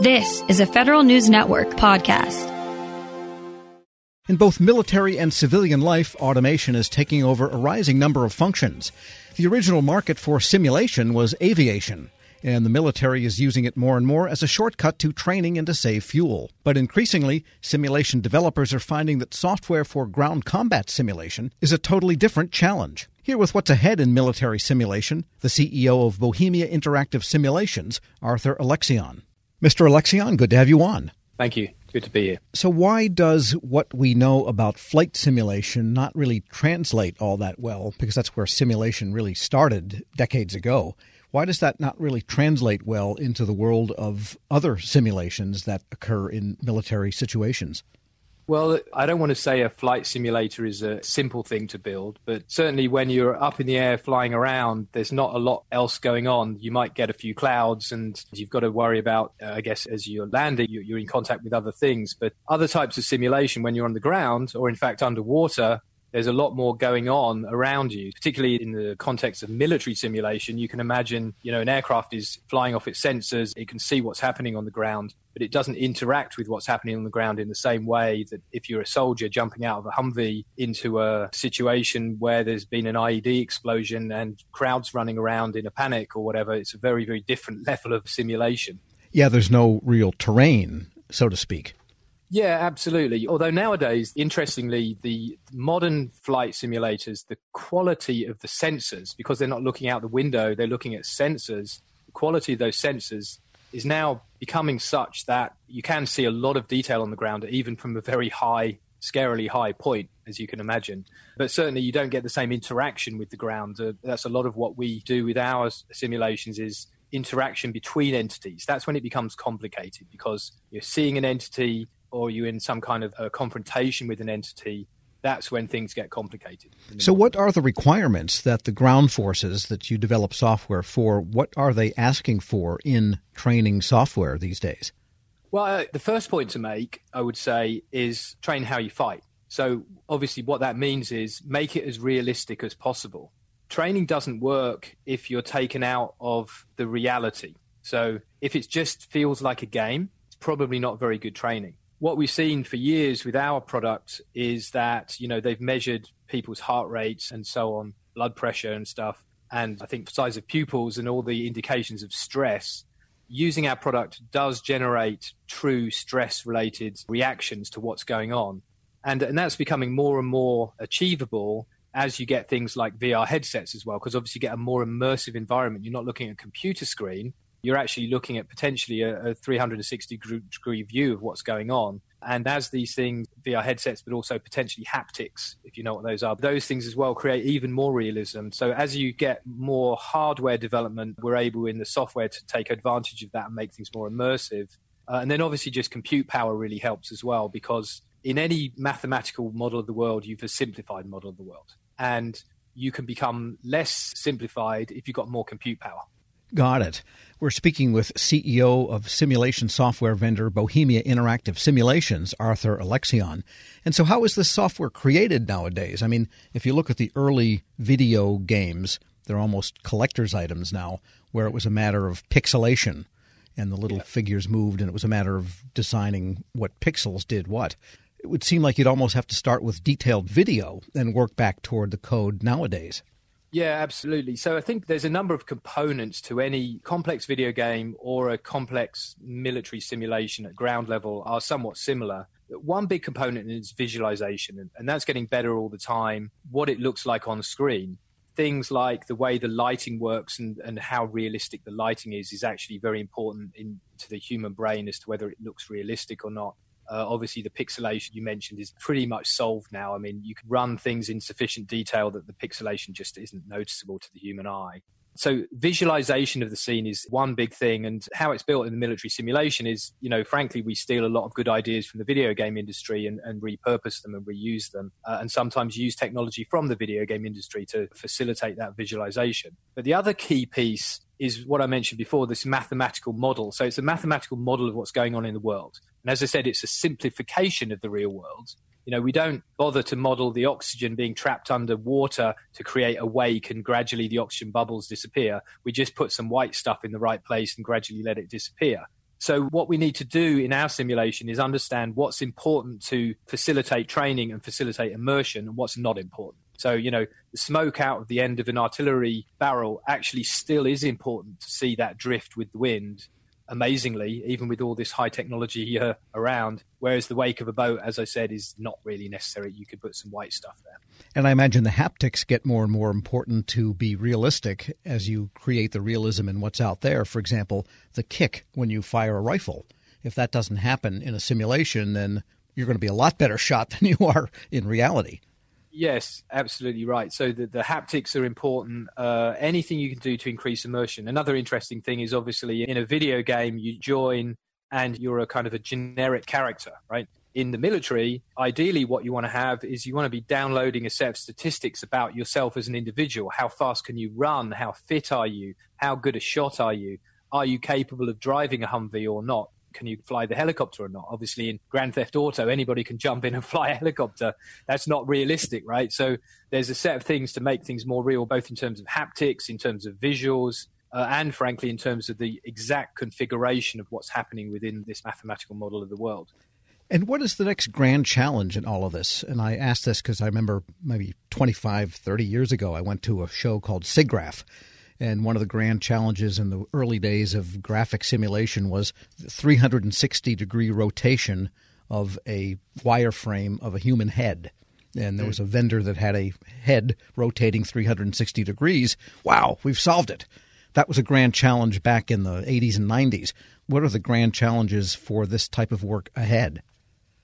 This is a Federal News Network podcast. In both military and civilian life, automation is taking over a rising number of functions. The original market for simulation was aviation, and the military is using it more and more as a shortcut to training and to save fuel. But increasingly, simulation developers are finding that software for ground combat simulation is a totally different challenge. Here with what's ahead in military simulation, the CEO of Bohemia Interactive Simulations, Arthur Alexion. Mr. Alexion, good to have you on. Thank you. Good to be here. So, why does what we know about flight simulation not really translate all that well? Because that's where simulation really started decades ago. Why does that not really translate well into the world of other simulations that occur in military situations? Well, I don't want to say a flight simulator is a simple thing to build, but certainly when you're up in the air flying around, there's not a lot else going on. You might get a few clouds and you've got to worry about, uh, I guess, as you're landing, you're in contact with other things. But other types of simulation, when you're on the ground or in fact underwater, there's a lot more going on around you, particularly in the context of military simulation. You can imagine, you know, an aircraft is flying off its sensors, it can see what's happening on the ground, but it doesn't interact with what's happening on the ground in the same way that if you're a soldier jumping out of a Humvee into a situation where there's been an IED explosion and crowds running around in a panic or whatever, it's a very, very different level of simulation. Yeah, there's no real terrain, so to speak. Yeah, absolutely. Although nowadays, interestingly, the modern flight simulators, the quality of the sensors, because they're not looking out the window, they're looking at sensors, the quality of those sensors is now becoming such that you can see a lot of detail on the ground, even from a very high, scarily high point, as you can imagine. But certainly, you don't get the same interaction with the ground. Uh, that's a lot of what we do with our simulations is interaction between entities. That's when it becomes complicated because you're seeing an entity or you're in some kind of a confrontation with an entity, that's when things get complicated. So, what are the requirements that the ground forces that you develop software for? What are they asking for in training software these days? Well, uh, the first point to make, I would say, is train how you fight. So, obviously, what that means is make it as realistic as possible. Training doesn't work if you're taken out of the reality. So, if it just feels like a game, it's probably not very good training what we've seen for years with our product is that you know they've measured people's heart rates and so on, blood pressure and stuff, and I think size of pupils and all the indications of stress. Using our product does generate true stress-related reactions to what's going on, and and that's becoming more and more achievable as you get things like VR headsets as well, because obviously you get a more immersive environment. You're not looking at a computer screen, you're actually looking at potentially a, a 360 degree view of what's going on. And as these things, VR headsets, but also potentially haptics, if you know what those are, those things as well create even more realism. So as you get more hardware development, we're able in the software to take advantage of that and make things more immersive. Uh, and then obviously just compute power really helps as well because in any mathematical model of the world, you've a simplified model of the world. And you can become less simplified if you've got more compute power. Got it. We're speaking with CEO of simulation software vendor Bohemia Interactive Simulations, Arthur Alexion. And so, how is this software created nowadays? I mean, if you look at the early video games, they're almost collector's items now, where it was a matter of pixelation and the little yeah. figures moved, and it was a matter of designing what pixels did what. It would seem like you'd almost have to start with detailed video and work back toward the code nowadays. Yeah, absolutely. So I think there's a number of components to any complex video game or a complex military simulation at ground level are somewhat similar. One big component is visualization, and that's getting better all the time. What it looks like on screen. Things like the way the lighting works and, and how realistic the lighting is is actually very important in, to the human brain as to whether it looks realistic or not. Uh, obviously, the pixelation you mentioned is pretty much solved now. I mean, you can run things in sufficient detail that the pixelation just isn't noticeable to the human eye. So, visualization of the scene is one big thing, and how it's built in the military simulation is, you know, frankly, we steal a lot of good ideas from the video game industry and, and repurpose them and reuse them, uh, and sometimes use technology from the video game industry to facilitate that visualization. But the other key piece is what I mentioned before this mathematical model. So, it's a mathematical model of what's going on in the world. And as I said, it's a simplification of the real world. You know, we don't bother to model the oxygen being trapped under water to create a wake and gradually the oxygen bubbles disappear. We just put some white stuff in the right place and gradually let it disappear. So, what we need to do in our simulation is understand what's important to facilitate training and facilitate immersion and what's not important. So, you know, the smoke out of the end of an artillery barrel actually still is important to see that drift with the wind amazingly, even with all this high technology uh, around. Whereas the wake of a boat, as I said, is not really necessary. You could put some white stuff there. And I imagine the haptics get more and more important to be realistic as you create the realism in what's out there. For example, the kick when you fire a rifle. If that doesn't happen in a simulation, then you're going to be a lot better shot than you are in reality. Yes, absolutely right. So the, the haptics are important. Uh, anything you can do to increase immersion. Another interesting thing is obviously in a video game, you join and you're a kind of a generic character, right? In the military, ideally, what you want to have is you want to be downloading a set of statistics about yourself as an individual. How fast can you run? How fit are you? How good a shot are you? Are you capable of driving a Humvee or not? Can you fly the helicopter or not? Obviously, in Grand Theft Auto, anybody can jump in and fly a helicopter. That's not realistic, right? So there's a set of things to make things more real, both in terms of haptics, in terms of visuals, uh, and frankly, in terms of the exact configuration of what's happening within this mathematical model of the world. And what is the next grand challenge in all of this? And I ask this because I remember maybe 25, 30 years ago, I went to a show called SIGGRAPH and one of the grand challenges in the early days of graphic simulation was 360 degree rotation of a wireframe of a human head. And there was a vendor that had a head rotating 360 degrees. Wow, we've solved it. That was a grand challenge back in the 80s and 90s. What are the grand challenges for this type of work ahead?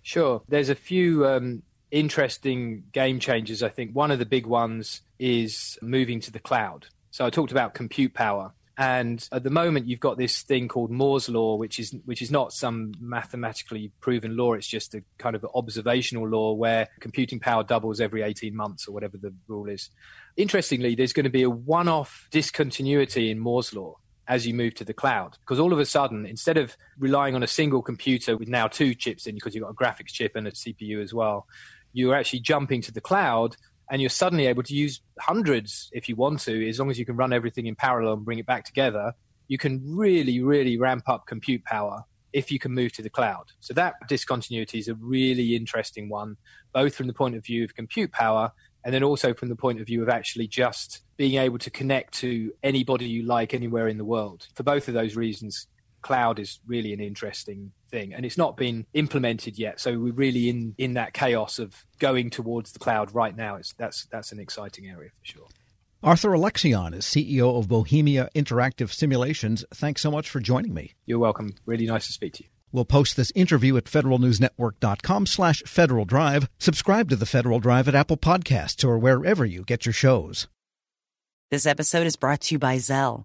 Sure. There's a few um, interesting game changers, I think. One of the big ones is moving to the cloud. So I talked about compute power. And at the moment, you've got this thing called Moore's law, which is which is not some mathematically proven law. It's just a kind of observational law where computing power doubles every 18 months or whatever the rule is. Interestingly, there's going to be a one-off discontinuity in Moore's law as you move to the cloud, because all of a sudden, instead of relying on a single computer with now two chips in, because you've got a graphics chip and a CPU as well, you're actually jumping to the cloud and you're suddenly able to use hundreds if you want to, as long as you can run everything in parallel and bring it back together. You can really, really ramp up compute power if you can move to the cloud. So that discontinuity is a really interesting one, both from the point of view of compute power and then also from the point of view of actually just being able to connect to anybody you like anywhere in the world. For both of those reasons, cloud is really an interesting thing and it's not been implemented yet so we're really in in that chaos of going towards the cloud right now it's that's that's an exciting area for sure Arthur Alexion is CEO of Bohemia Interactive Simulations. Thanks so much for joining me. You're welcome. Really nice to speak to you. We'll post this interview at federalnewsnetwork.com slash Federal Drive. Subscribe to the Federal Drive at Apple Podcasts or wherever you get your shows. This episode is brought to you by Zelle.